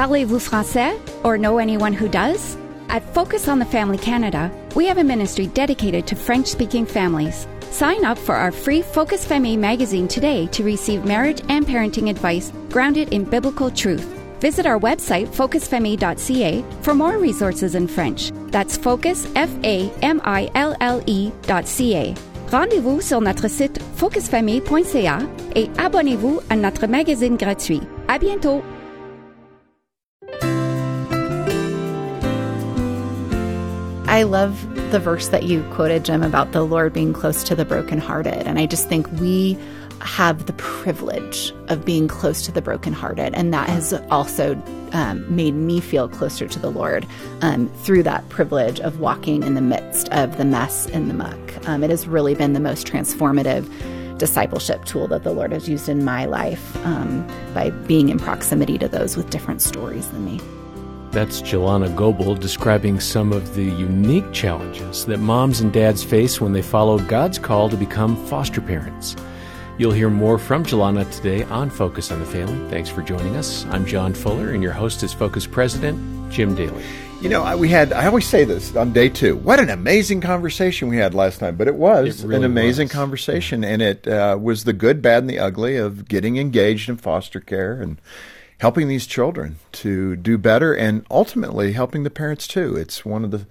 Parlez-vous français or know anyone who does? At Focus on the Family Canada, we have a ministry dedicated to French speaking families. Sign up for our free Focus Famille magazine today to receive marriage and parenting advice grounded in biblical truth. Visit our website, focusfamille.ca, for more resources in French. That's focus. Rendez-vous sur notre site focusfamille.ca et abonnez-vous à notre magazine gratuit. À bientôt! I love the verse that you quoted, Jim, about the Lord being close to the brokenhearted. And I just think we have the privilege of being close to the brokenhearted. And that has also um, made me feel closer to the Lord um, through that privilege of walking in the midst of the mess and the muck. Um, it has really been the most transformative discipleship tool that the Lord has used in my life um, by being in proximity to those with different stories than me. That's Jillana Goble describing some of the unique challenges that moms and dads face when they follow God's call to become foster parents. You'll hear more from Jillana today on Focus on the Family. Thanks for joining us. I'm John Fuller, and your host is Focus President Jim Daly. You know, we had, I always say this on day two. What an amazing conversation we had last time. But it was It really an amazing was. conversation. And it uh, was the good, bad, and the ugly of getting engaged in foster care and helping these children to do better and ultimately helping the parents too. It's one of the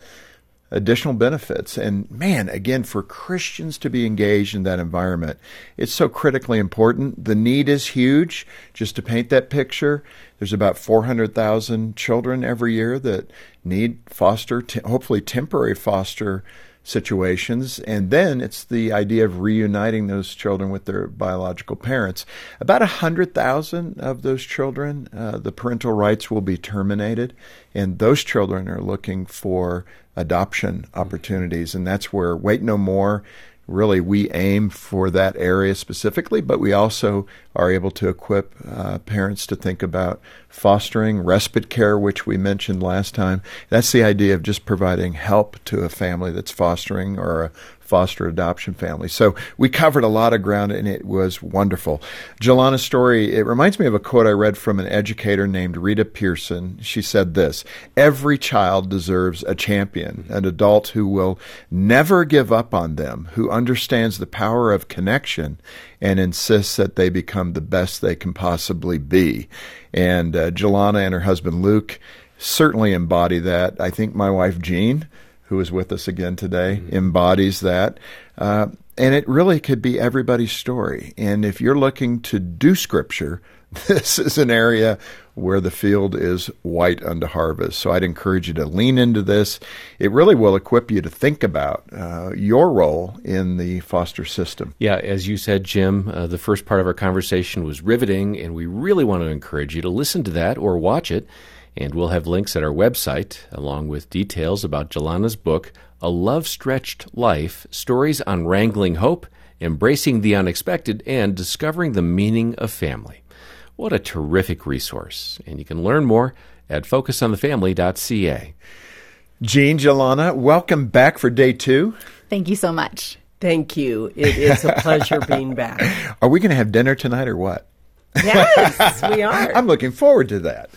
additional benefits. And man, again, for Christians to be engaged in that environment, it's so critically important. The need is huge. Just to paint that picture, there's about 400,000 children every year that need foster, te- hopefully temporary foster situations. And then it's the idea of reuniting those children with their biological parents. About 100,000 of those children, uh, the parental rights will be terminated. And those children are looking for adoption opportunities. And that's where Wait No More really we aim for that area specifically, but we also are able to equip uh, parents to think about fostering respite care, which we mentioned last time. That's the idea of just providing help to a family that's fostering or a foster adoption family. So we covered a lot of ground and it was wonderful. Jillana's story, it reminds me of a quote I read from an educator named Rita Pierson. She said this Every child deserves a champion, an adult who will never give up on them, who understands the power of connection and insists that they become the best they can possibly be. And uh, Jillana and her husband Luke certainly embody that. I think my wife Jean who is with us again today, embodies that. Uh, and it really could be everybody's story. And if you're looking to do scripture, this is an area where the field is white unto harvest. So I'd encourage you to lean into this. It really will equip you to think about uh, your role in the foster system. Yeah, as you said, Jim, uh, the first part of our conversation was riveting, and we really want to encourage you to listen to that or watch it. And we'll have links at our website, along with details about Jillana's book, A Love Stretched Life Stories on Wrangling Hope, Embracing the Unexpected, and Discovering the Meaning of Family. What a terrific resource. And you can learn more at focusonthefamily.ca. Jean, Jillana, welcome back for day two. Thank you so much. Thank you. It is a pleasure being back. Are we going to have dinner tonight or what? Yes, we are. I'm looking forward to that.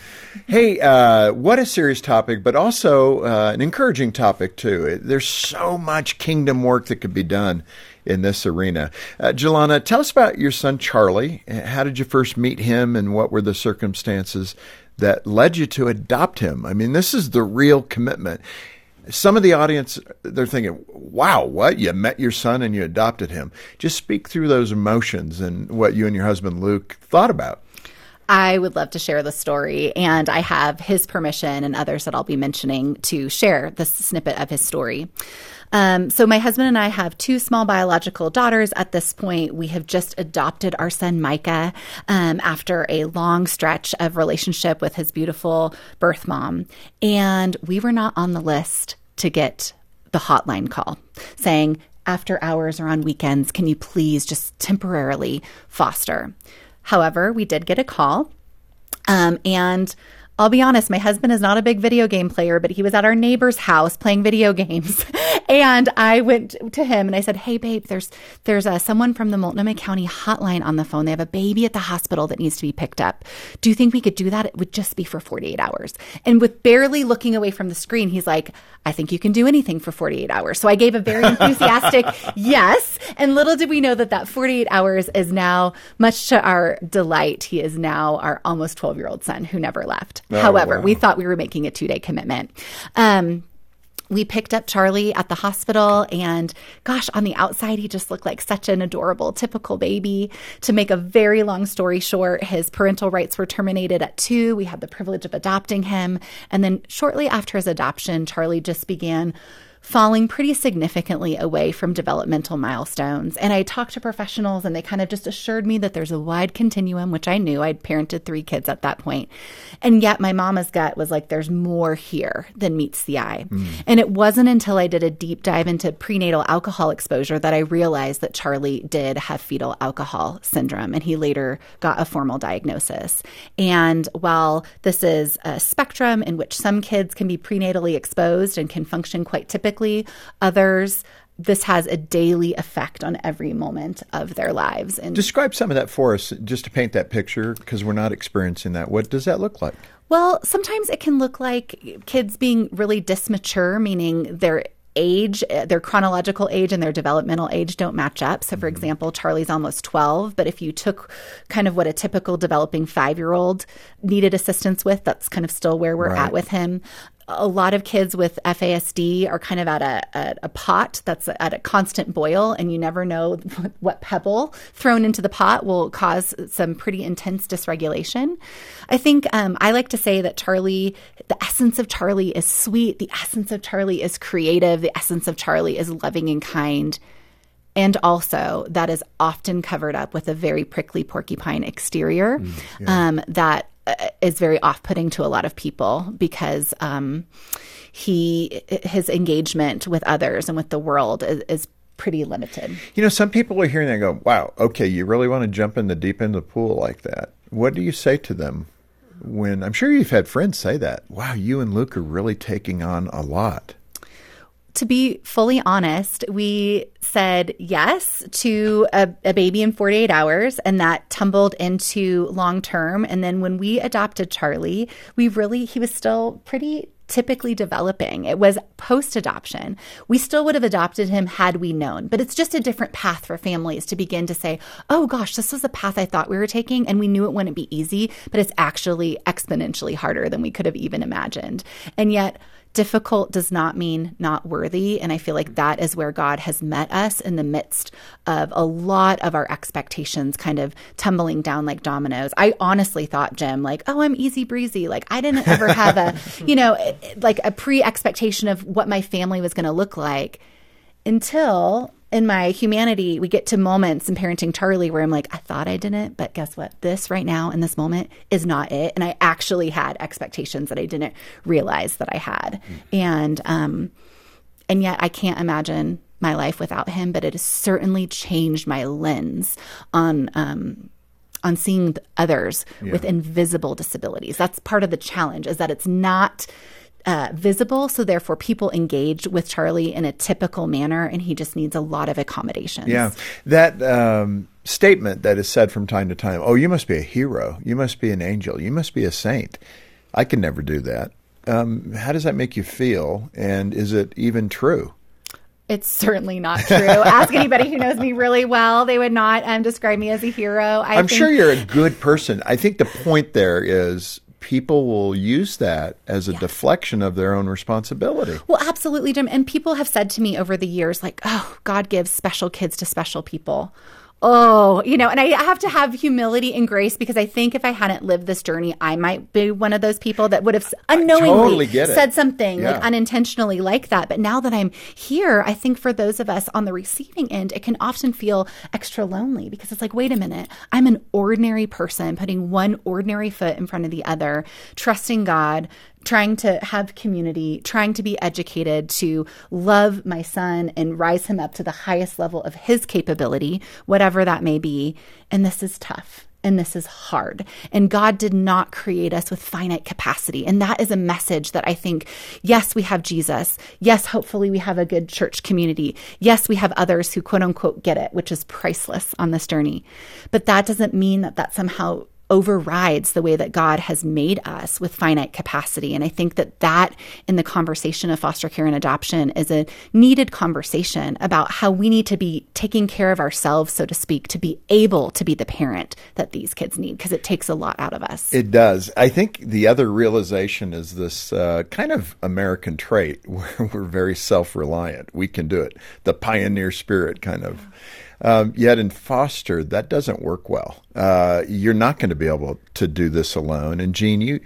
Hey, uh, what a serious topic, but also uh, an encouraging topic, too. There's so much kingdom work that could be done in this arena. Uh, Jillana, tell us about your son, Charlie. How did you first meet him, and what were the circumstances that led you to adopt him? I mean, this is the real commitment. Some of the audience, they're thinking, wow, what? You met your son and you adopted him. Just speak through those emotions and what you and your husband, Luke, thought about. I would love to share the story, and I have his permission and others that I'll be mentioning to share this snippet of his story. Um, so, my husband and I have two small biological daughters at this point. We have just adopted our son Micah um, after a long stretch of relationship with his beautiful birth mom. And we were not on the list to get the hotline call saying, after hours or on weekends, can you please just temporarily foster? However, we did get a call, um, and I'll be honest, my husband is not a big video game player, but he was at our neighbor's house playing video games. and I went to him and I said, Hey, babe, there's, there's uh, someone from the Multnomah County hotline on the phone. They have a baby at the hospital that needs to be picked up. Do you think we could do that? It would just be for 48 hours. And with barely looking away from the screen, he's like, I think you can do anything for 48 hours. So I gave a very enthusiastic yes. And little did we know that that 48 hours is now, much to our delight, he is now our almost 12 year old son who never left. Oh, However, wow. we thought we were making a two day commitment. Um, we picked up Charlie at the hospital, and gosh, on the outside, he just looked like such an adorable, typical baby. To make a very long story short, his parental rights were terminated at two. We had the privilege of adopting him. And then shortly after his adoption, Charlie just began falling pretty significantly away from developmental milestones. And I talked to professionals and they kind of just assured me that there's a wide continuum, which I knew. I'd parented three kids at that point. And yet my mama's gut was like, there's more here than meets the eye. Hmm. And it wasn't until I did a deep dive into prenatal alcohol exposure that I realized that Charlie did have fetal alcohol syndrome. And he later got a formal diagnosis. And while this is a spectrum in which some kids can be prenatally exposed and can function quite typically, others, this has a daily effect on every moment of their lives. And Describe some of that for us, just to paint that picture, because we're not experiencing that. What does that look like? Well, sometimes it can look like kids being really dismature, meaning their age, their chronological age and their developmental age don't match up. So, for mm-hmm. example, Charlie's almost 12, but if you took kind of what a typical developing five year old needed assistance with, that's kind of still where we're Right. at with him. A lot of kids with FASD are kind of at a, a, a pot that's at a constant boil, and you never know what pebble thrown into the pot will cause some pretty intense dysregulation. I think um, I like to say that Charlie, the essence of Charlie is sweet, the essence of Charlie is creative, the essence of Charlie is loving and kind. And also, that is often covered up with a very prickly porcupine exterior um, that is very off putting to a lot of people because um, he his engagement with others and with the world is, is pretty limited. You know, some people are hearing that go, wow, okay, you really want to jump in the deep end of the pool like that. What do you say to them when I'm sure you've had friends say that? Wow, you and Luke are really taking on a lot. To be fully honest, we said yes to a, a baby in 48 hours, and that tumbled into long term. And then when we adopted Charlie, we really, he was still pretty typically developing. It was post adoption. We still would have adopted him had we known, but it's just a different path for families to begin to say, oh gosh, this was the path I thought we were taking, and we knew it wouldn't be easy, but it's actually exponentially harder than we could have even imagined. And yet, difficult does not mean not worthy. And I feel like mm. that is where God has met us in the midst of a lot of our expectations kind of tumbling down like dominoes. I honestly thought, Jim, like, oh, I'm easy breezy. Like, I didn't ever have a, you know, like a pre expectation of what my family was going to look like until in my humanity, we get to moments in parenting Charlie where I'm like, I thought I didn't, but guess what? This right now in this moment is not it. And I actually had expectations that I didn't realize that I had. And, um, and yet I can't imagine my life without him, but it has certainly changed my lens on, um, on seeing th- others with invisible disabilities. That's part of the challenge is that it's not uh, visible. So therefore, people engage with Charlie in a typical manner, and he just needs a lot of accommodations. Yeah, that um, statement that is said from time to time. Oh, you must be a hero. You must be an angel. You must be a saint. I can never do that. Um, how does that make you feel? And is it even true? It's certainly not true. Ask anybody who knows me really well; they would not um, describe me as a hero. I I'm think- sure you're a good person. I think the point there is people will use that as a deflection of their own responsibility. Well, absolutely, Jim. And people have said to me over the years, like, oh, God gives special kids to special people. Oh, you know, and I have to have humility and grace because I think if I hadn't lived this journey, I might be one of those people that would have unknowingly totally said something Yeah. like unintentionally like that. But now that I'm here, I think for those of us on the receiving end, it can often feel extra lonely because it's like, wait a minute, I'm an ordinary person putting one ordinary foot in front of the other, trusting God, trying to have community, trying to be educated, to love my son and rise him up to the highest level of his capability, whatever that may be. And this is tough. and this is hard. And God did not create us with finite capacity. And that is a message that I think, yes, we have Jesus. Yes, hopefully we have a good church community. Yes, we have others who quote unquote get it, which is priceless on this journey. But that doesn't mean that that somehow overrides the way that God has made us with finite capacity. And I think that that in the conversation of foster care and adoption is a needed conversation about how we need to be taking care of ourselves, so to speak, to be able to be the parent that these kids need because it takes a lot out of us. It does. I think the other realization is this uh, kind of American trait where we're very self reliant. We can do it. The pioneer spirit kind of. Um, yet in foster, that doesn't work well. Uh, you're not going to be able to do this alone. And Jean, you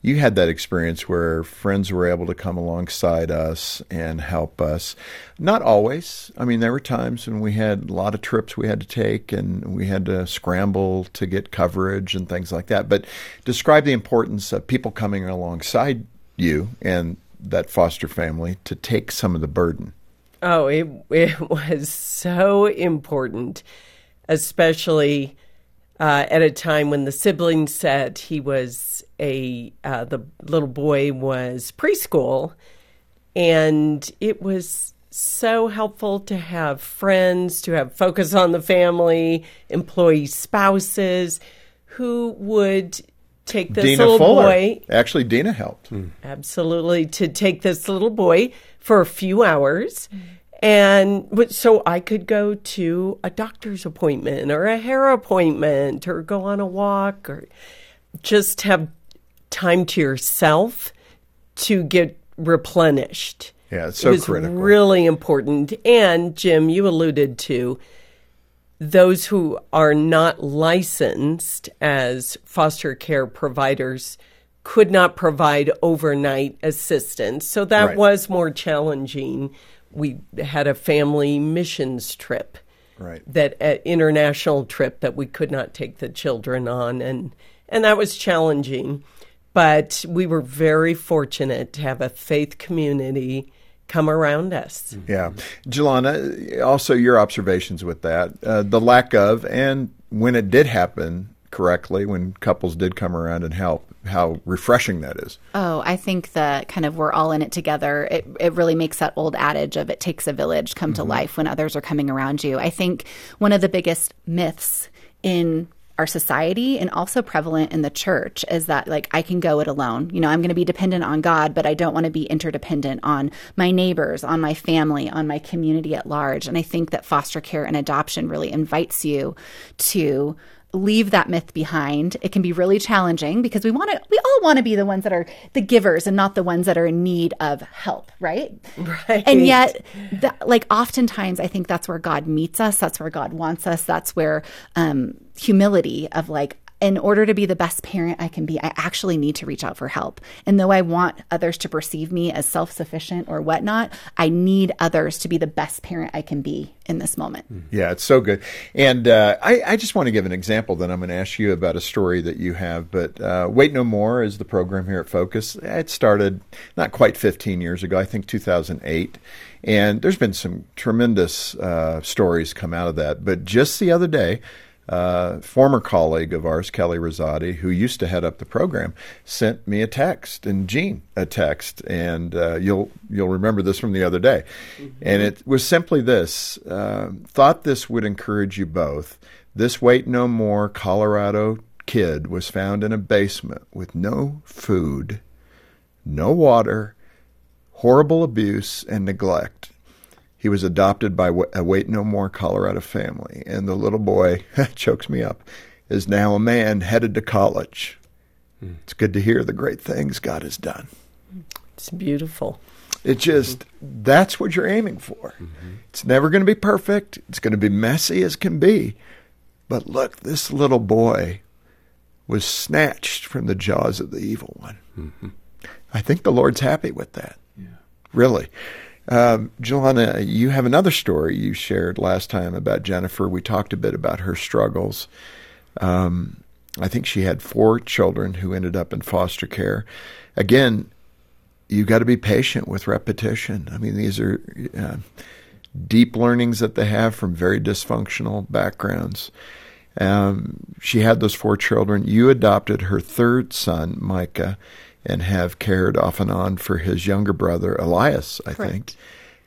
you had that experience where friends were able to come alongside us and help us. Not always. I mean, there were times when we had a lot of trips we had to take and we had to scramble to get coverage and things like that. But describe the importance of people coming alongside you and that foster family to take some of the burden. Oh, it it was so important, especially uh, at a time when the sibling said he was a uh, the little boy was preschool, and it was so helpful to have friends, to have focus on the family, employee spouses who would take this Dena little Fuller. boy Actually, Dena helped. absolutely to take this little boy for a few hours and so I could go to a doctor's appointment or a hair appointment or go on a walk or just have time to yourself to get replenished. Yeah, it's so it was critical. really important. And Jim, you alluded to those who are not licensed as foster care providers could not provide overnight assistance. So that Right. was more challenging. We had a family missions trip. Right. That uh, international trip that we could not take the children on and and that was challenging. But we were very fortunate to have a faith community come around us. Yeah. Jillana, also your observations with that, uh, the lack of, and when it did happen correctly, when couples did come around and help, how refreshing that is. Oh, I think the kind of we're all in it together. It it really makes that old adage of it takes a village come to mm-hmm. life when others are coming around you. I think one of the biggest myths in our society and also prevalent in the church is that like I can go it alone. You know, I'm going to be dependent on God, but I don't want to be interdependent on my neighbors, on my family, on my community at large. And I think that foster care and adoption really invites you to leave that myth behind. It can be really challenging because we want to we all want to be the ones that are the givers and not the ones that are in need of help, right? Right. And yet that, like oftentimes I think that's where God meets us, that's where God wants us, that's where um humility of like in order to be the best parent I can be, I actually need to reach out for help. And though I want others to perceive me as self sufficient or whatnot, I need others to be the best parent I can be in this moment. Yeah, it's so good. And uh, I, I just want to give an example. Then I'm going to ask you about a story that you have. But uh, Wait No More is the program here at Focus. It started not quite 15 years ago, I think 2008. And there's been some tremendous uh, stories come out of that. But just the other day, uh, former colleague of ours, Kelly Rosati, who used to head up the program, sent me a text and Jean a text, and uh, you'll you'll remember this from the other day, and it was simply this: uh, thought this would encourage you both. This wait no more Colorado kid was found in a basement with no food, no water, horrible abuse and neglect. He was adopted by a Wait No More Colorado family, and the little boy chokes me up. Is now a man headed to college. Hmm. It's good to hear the great things God has done. It's beautiful. It just that's what you're aiming for. Mm-hmm. It's never going to be perfect. It's going to be messy as can be. But look, this little boy was snatched from the jaws of the evil one. Mm-hmm. I think the Lord's happy with that. Really. Um, you have another story you shared last time about Jennifer. We talked a bit about her struggles. Um, I think she had four children who ended up in foster care. Again, you got to be patient with repetition. I mean, these are uh, deep learnings that they have from very dysfunctional backgrounds. Um, she had those four children. You adopted her third son, Micah, and have cared off and on for his younger brother, Elias, I Correct. think.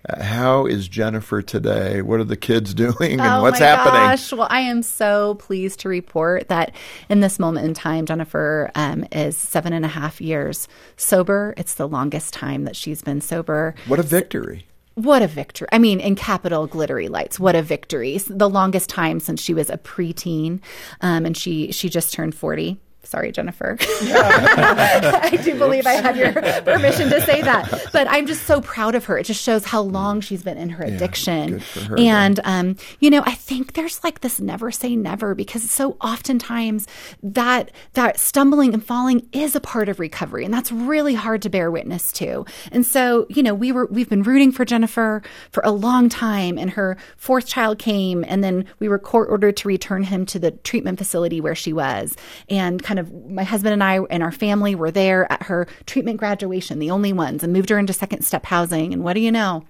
Uh, how is Jennifer today? What are the kids doing and what's happening? oh what's my happening? Gosh. Well, I am so pleased to report that in this moment in time, Jennifer um, is seven and a half years sober. It's the longest time that she's been sober. What a victory. What a victory. I mean, in capital glittery lights, what a victory. The longest time since she was a preteen. Um, and she, she just turned 40. Sorry, Jennifer. I do believe I have your permission to say that. But I'm just so proud of her. It just shows how long she's been in her addiction. for her, and, um, you know, I think there's like this never say never because so oftentimes that, that stumbling and falling is a part of recovery. And that's really hard to bear witness to. And so, you know, we were, we've been rooting for Jennifer for a long time and her fourth child came and then we were court ordered to return him to the treatment facility where she was. And kind of my husband and I and our family were there at her treatment graduation, the only ones, and moved her into second step housing. And what do you know?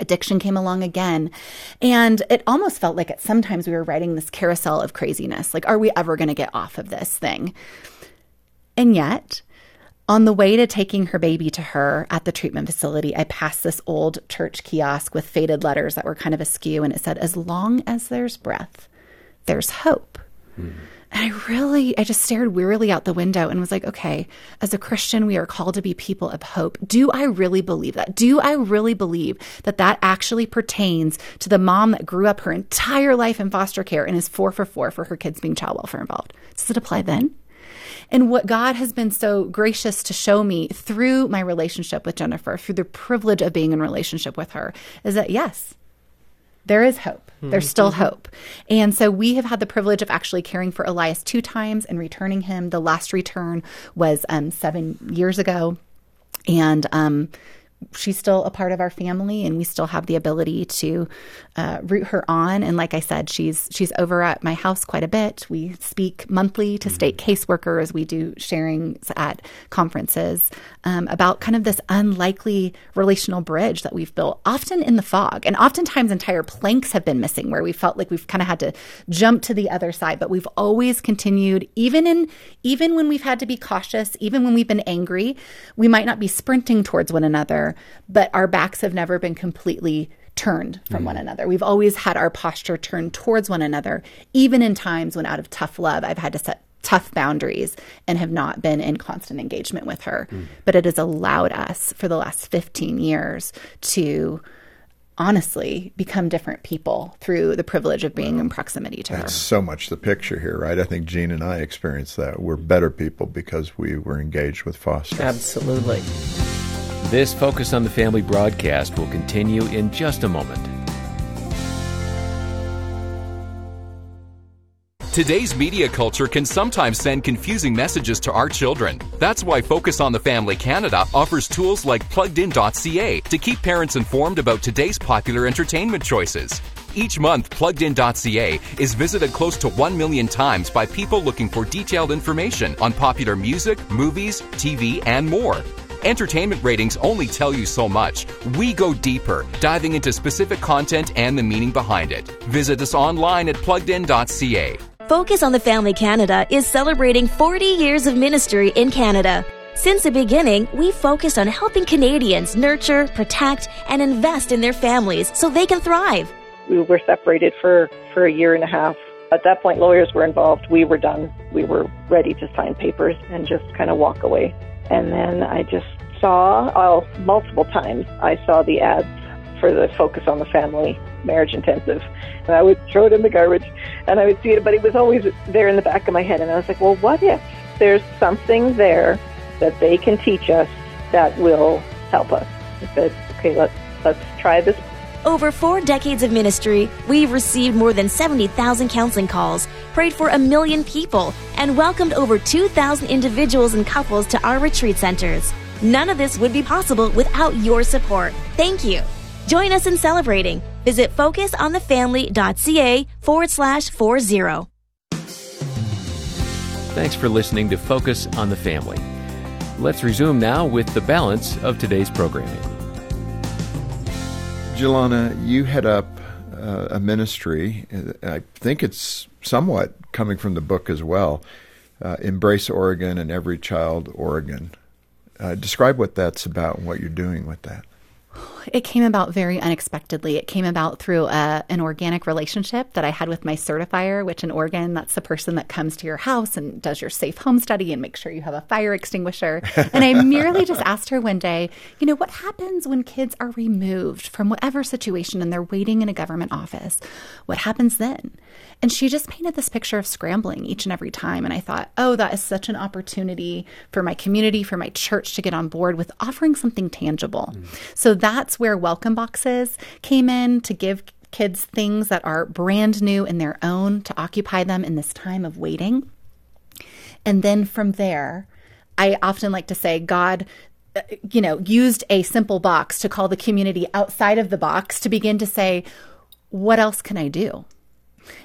addiction came along again. And it almost felt like at sometimes we were riding this carousel of craziness. Like, are we ever going to get off of this thing? And yet, on the way to taking her baby to her at the treatment facility, I passed this old church kiosk with faded letters that were kind of askew, and it said, As long as there's breath, there's hope. And I really, I just stared wearily out the window and was like, okay, as a Christian, we are called to be people of hope. Do I really believe that? Do I really believe that that actually pertains to the mom that grew up her entire life in foster care and is four for four for her kids being child welfare involved? Does it apply then? And what God has been so gracious to show me through my relationship with Jennifer, through the privilege of being in relationship with her, is that yes, there is hope. There's still hope. And so we have had the privilege of actually caring for Elias two times and returning him. The last return was um, seven years ago. And um, she's still a part of our family and we still have the ability to uh, root her on. And like i said she's she's over at my house quite a bit. We speak monthly to state caseworkers. We do sharings at conferences um, about kind of this unlikely relational bridge that we've built often in the fog. And oftentimes entire planks have been missing where we felt like we've kind of had to jump to the other side. But we've always continued even in even when we've had to be cautious even when we've been angry we might not be sprinting towards one another but our backs have never been completely turned from mm-hmm. one another. We've always had our posture turned towards one another, even in times when, out of tough love, I've had to set tough boundaries and have not been in constant engagement with her. Mm. But it has allowed us for the last 15 years to honestly become different people through the privilege of being in proximity to her. That's so much the picture here, right? I think Jean and I experienced that. We're better people because we were engaged with foster. Absolutely. This Focus on the Family broadcast will continue in just a moment. Today's media culture can sometimes send confusing messages to our children. That's why Focus on the Family Canada offers tools like pluggedin.ca to keep parents informed about today's popular entertainment choices. Each month, pluggedin.ca is visited close to 1 million times by people looking for detailed information on popular music, movies, TV, and more. Entertainment ratings only tell you so much. We go deeper, diving into specific content and the meaning behind it. Visit us online at pluggedin.ca. Focus on the Family Canada is celebrating 40 years of ministry in Canada. Since the beginning, we focused on helping Canadians nurture, protect, and invest in their families so they can thrive. We were separated for, for a year and a half. At that point, lawyers were involved. We were done. We were ready to sign papers and just kind of walk away. And then I just saw, oh, multiple times, I saw the ads for the Focus on the Family Marriage Intensive. And I would throw it in the garbage and I would see it, but it was always there in the back of my head. And I was like, well, what if there's something there that they can teach us that will help us? I said, okay, let's, let's try this Over four decades of ministry, we've received more than 70,000 counseling calls, prayed for a million people, and welcomed over 2,000 individuals and couples to our retreat centers. None of this would be possible without your support. Thank you. Join us in celebrating. Visit focusonthefamily.ca forward slash 40. Thanks for listening to Focus on the Family. Let's resume now with the balance of today's programming. Jillana, you head up uh, a ministry. I think it's somewhat coming from the book as well. Uh, Embrace Oregon and Every Child Oregon. Uh, describe what that's about and what you're doing with that. It came about very unexpectedly. It came about through a, uh, an organic relationship that I had with my certifier, which in Oregon, that's the person that comes to your house and does your safe home study and makes sure you have a fire extinguisher. and I merely just asked her one day, you know, what happens when kids are removed from whatever situation and they're waiting in a government office? What happens then? And she just painted this picture of scrambling each and every time. And I thought, oh, that is such an opportunity for my community, for my church to get on board with offering something tangible. Mm. So that's where welcome boxes came in to give kids things that are brand new in their own to occupy them in this time of waiting. And then from there, I often like to say, God, uh, you know, used a simple box to call the community outside of the box to begin to say, what else can I do?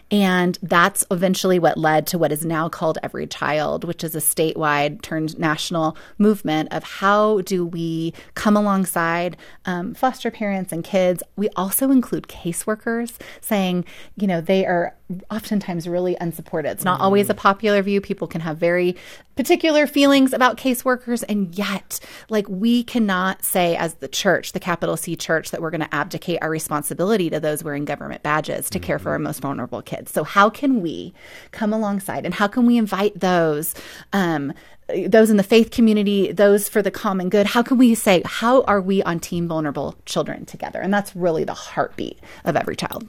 And that's eventually what led to what is now called Every Child, which is a statewide turned national movement of how do we come alongside um, foster parents and kids. We also include caseworkers saying, you know, they are oftentimes really unsupported. It's not mm-hmm. always a popular view. People can have very particular feelings about caseworkers. And yet, like, we cannot say, as the church, the capital C church, that we're going to abdicate our responsibility to those wearing government badges to mm-hmm. care for our mm-hmm. most vulnerable kids. So, how can we come alongside and how can we invite those? Um, those in the faith community, those for the common good. How can we say, how are we on Team Vulnerable Children together? And that's really the heartbeat of every child.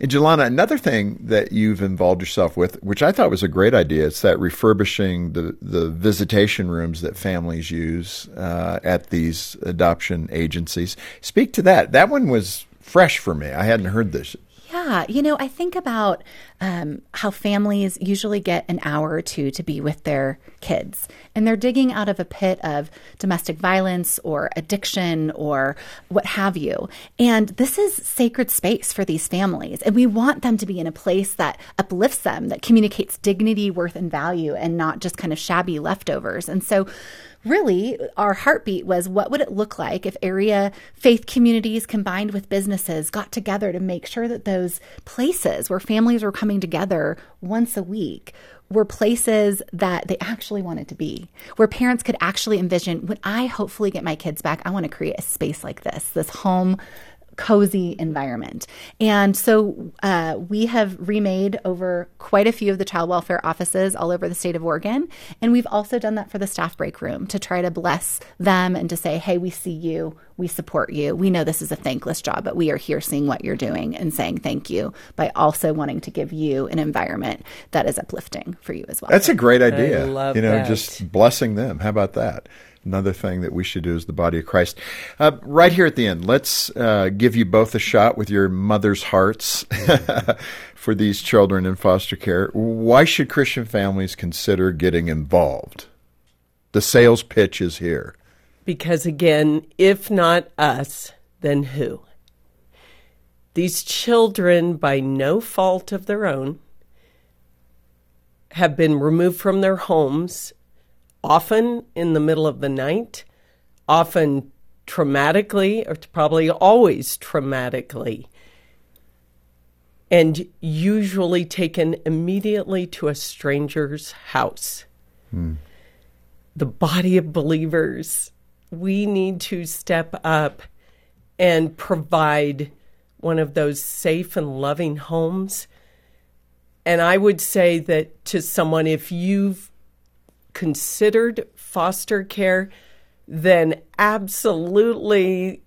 And Jillana, another thing that you've involved yourself with, which I thought was a great idea, it's that refurbishing the, the visitation rooms that families use uh, at these adoption agencies. Speak to that. That one was fresh for me. I hadn't heard this yeah, you know, I think about um, how families usually get an hour or two to be with their kids, and they're digging out of a pit of domestic violence or addiction or what have you. And this is sacred space for these families, and we want them to be in a place that uplifts them, that communicates dignity, worth, and value, and not just kind of shabby leftovers. And so, really our heartbeat was what would it look like if area faith communities combined with businesses got together to make sure that those places where families were coming together once a week were places that they actually wanted to be, where parents could actually envision when I hopefully get my kids back, I want to create a space like this, this home cozy environment. And so uh, we have remade over quite a few of the child welfare offices all over the state of Oregon. And we've also done that for the staff break room to try to bless them and to say, hey, we see you. We support you. We know this is a thankless job, but we are here seeing what you're doing and saying thank you by also wanting to give you an environment that is uplifting for you as well. That's a great idea. you know, that. just blessing them. How about that? Another thing that we should do as the body of Christ. Uh, right here at the end, let's uh, give you both a shot with your mother's hearts for these children in foster care. Why should Christian families consider getting involved? The sales pitch is here. Because again, if not us, then who? These children, by no fault of their own, have been removed from their homes often in the middle of the night, often traumatically, or probably always traumatically, and usually taken immediately to a stranger's house. Hmm. The body of believers, we need to step up and provide one of those safe and loving homes. And I would say that to someone, if you've considered foster care, then absolutely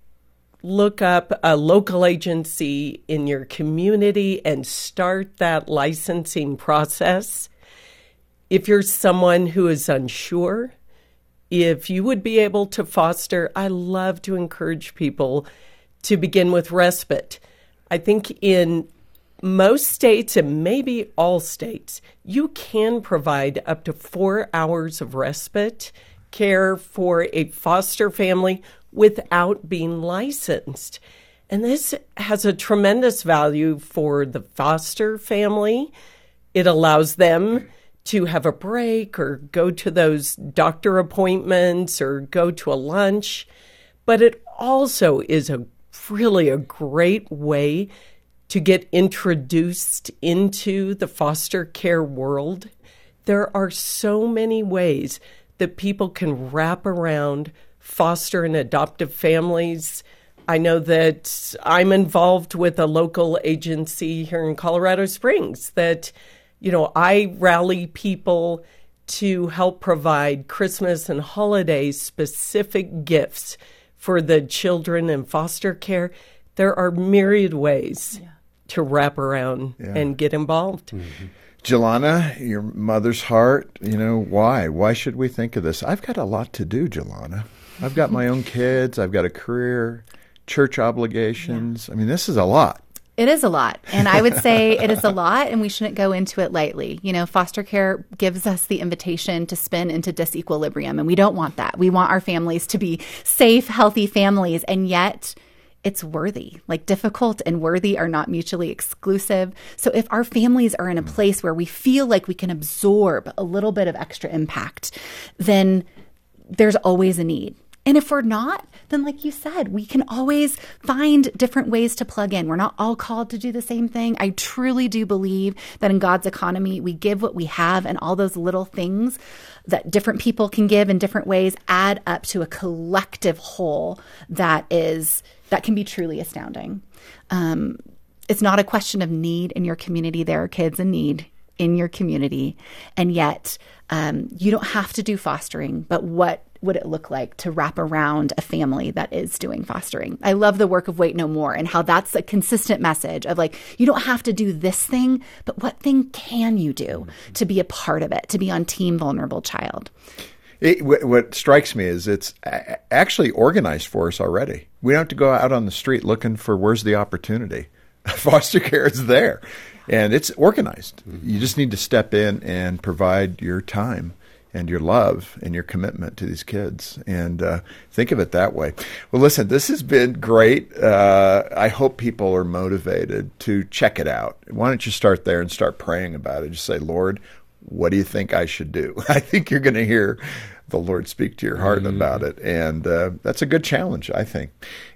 look up a local agency in your community and start that licensing process. If you're someone who is unsure, if you would be able to foster, I love to encourage people to begin with respite. I think in most states and maybe all states, you can provide up to four hours of respite care for a foster family without being licensed. And this has a tremendous value for the foster family. It allows them to have a break or go to those doctor appointments or go to a lunch. But it also is a really a great way to get introduced into the foster care world, there are so many ways that people can wrap around foster and adoptive families. I know that I'm involved with a local agency here in Colorado Springs that, you know, I rally people to help provide Christmas and holiday specific gifts for the children in foster care. There are myriad ways yeah. To wrap around yeah. and get involved. Mm-hmm. Jillana, your mother's heart, you know, why? Why should we think of this? I've got a lot to do, Jillana. I've got my own kids, I've got a career, church obligations. Yeah. I mean, this is a lot. It is a lot. And I would say it is a lot, and we shouldn't go into it lightly. You know, foster care gives us the invitation to spin into disequilibrium, and we don't want that. We want our families to be safe, healthy families, and yet it's worthy. Like difficult and worthy are not mutually exclusive. So if our families are in a mm. place where we feel like we can absorb a little bit of extra impact, then there's always a need. And if we're not, then like you said, we can always find different ways to plug in. We're not all called to do the same thing. I truly do believe that in God's economy, we give what we have and all those little things that different people can give in different ways add up to a collective whole that is that can be truly astounding. Um, it's not a question of need in your community. There are kids in need in your community, and yet um, you don't have to do fostering. But what would it look like to wrap around a family that is doing fostering? I love the work of Wait No More and how that's a consistent message of like, you don't have to do this thing, but what thing can you do to be a part of it, to be on Team Vulnerable Child? It, what strikes me is it's actually organized for us already. We don't have to go out on the street looking for where's the opportunity. Foster care is there, and it's organized. Mm-hmm. You just need to step in and provide your time and your love and your commitment to these kids. And uh, think of it that way. Well, listen, this has been great. Uh, I hope people are motivated to check it out. Why don't you start there and start praying about it? Just say, Lord, what do you think I should do? I think you're going to hear the Lord speak to your heart mm. about it. And uh, that's a good challenge, I think.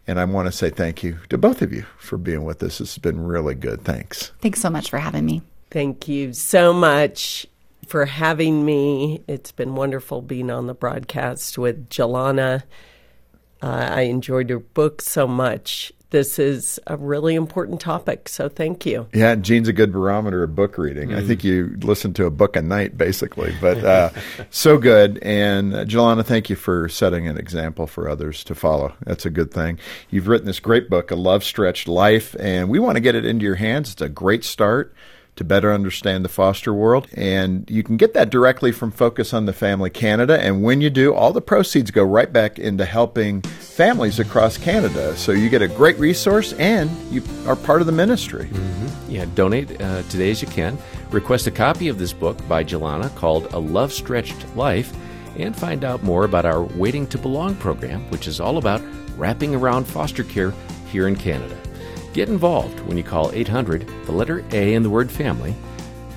And I want to say thank you to both of you for being with us. It's been really good. Thanks. Thanks so much for having me. Thank you so much for having me. It's been wonderful being on the broadcast with Jillana. Uh, I enjoyed your book so much this is a really important topic. So thank you. Yeah, Jean's a good barometer of book reading. Mm. I think you listen to a book a night, basically. But uh, so good. And uh, Jillana, thank you for setting an example for others to follow. That's a good thing. You've written this great book, A Love Stretched Life, and we want to get it into your hands. It's a great start to better understand the foster world. And you can get that directly from Focus on the Family Canada. And when you do, all the proceeds go right back into helping families across Canada. So you get a great resource and you are part of the ministry. Mm-hmm. Yeah, donate uh, today as you can. Request a copy of this book by Jillana called A Love Stretched Life and find out more about our Waiting to Belong program, which is all about wrapping around foster care here in Canada. Get involved when you call 800, the letter A in the word family,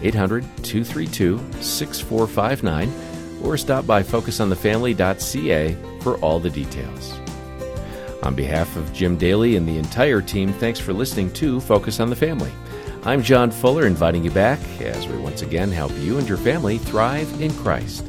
800 232 6459, or stop by focusonthefamily.ca for all the details. On behalf of Jim Daly and the entire team, thanks for listening to Focus on the Family. I'm John Fuller, inviting you back as we once again help you and your family thrive in Christ.